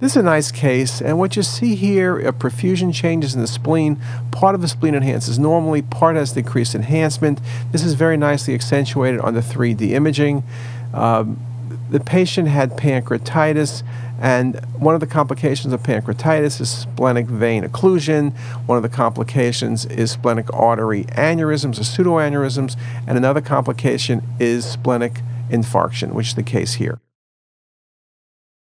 This is a nice case, and what you see here are perfusion changes in the spleen. Part of the spleen enhances normally, part has decreased enhancement. This is very nicely accentuated on the 3D imaging. Um, the patient had pancreatitis, and one of the complications of pancreatitis is splenic vein occlusion. One of the complications is splenic artery aneurysms or pseudoaneurysms, and another complication is splenic infarction, which is the case here.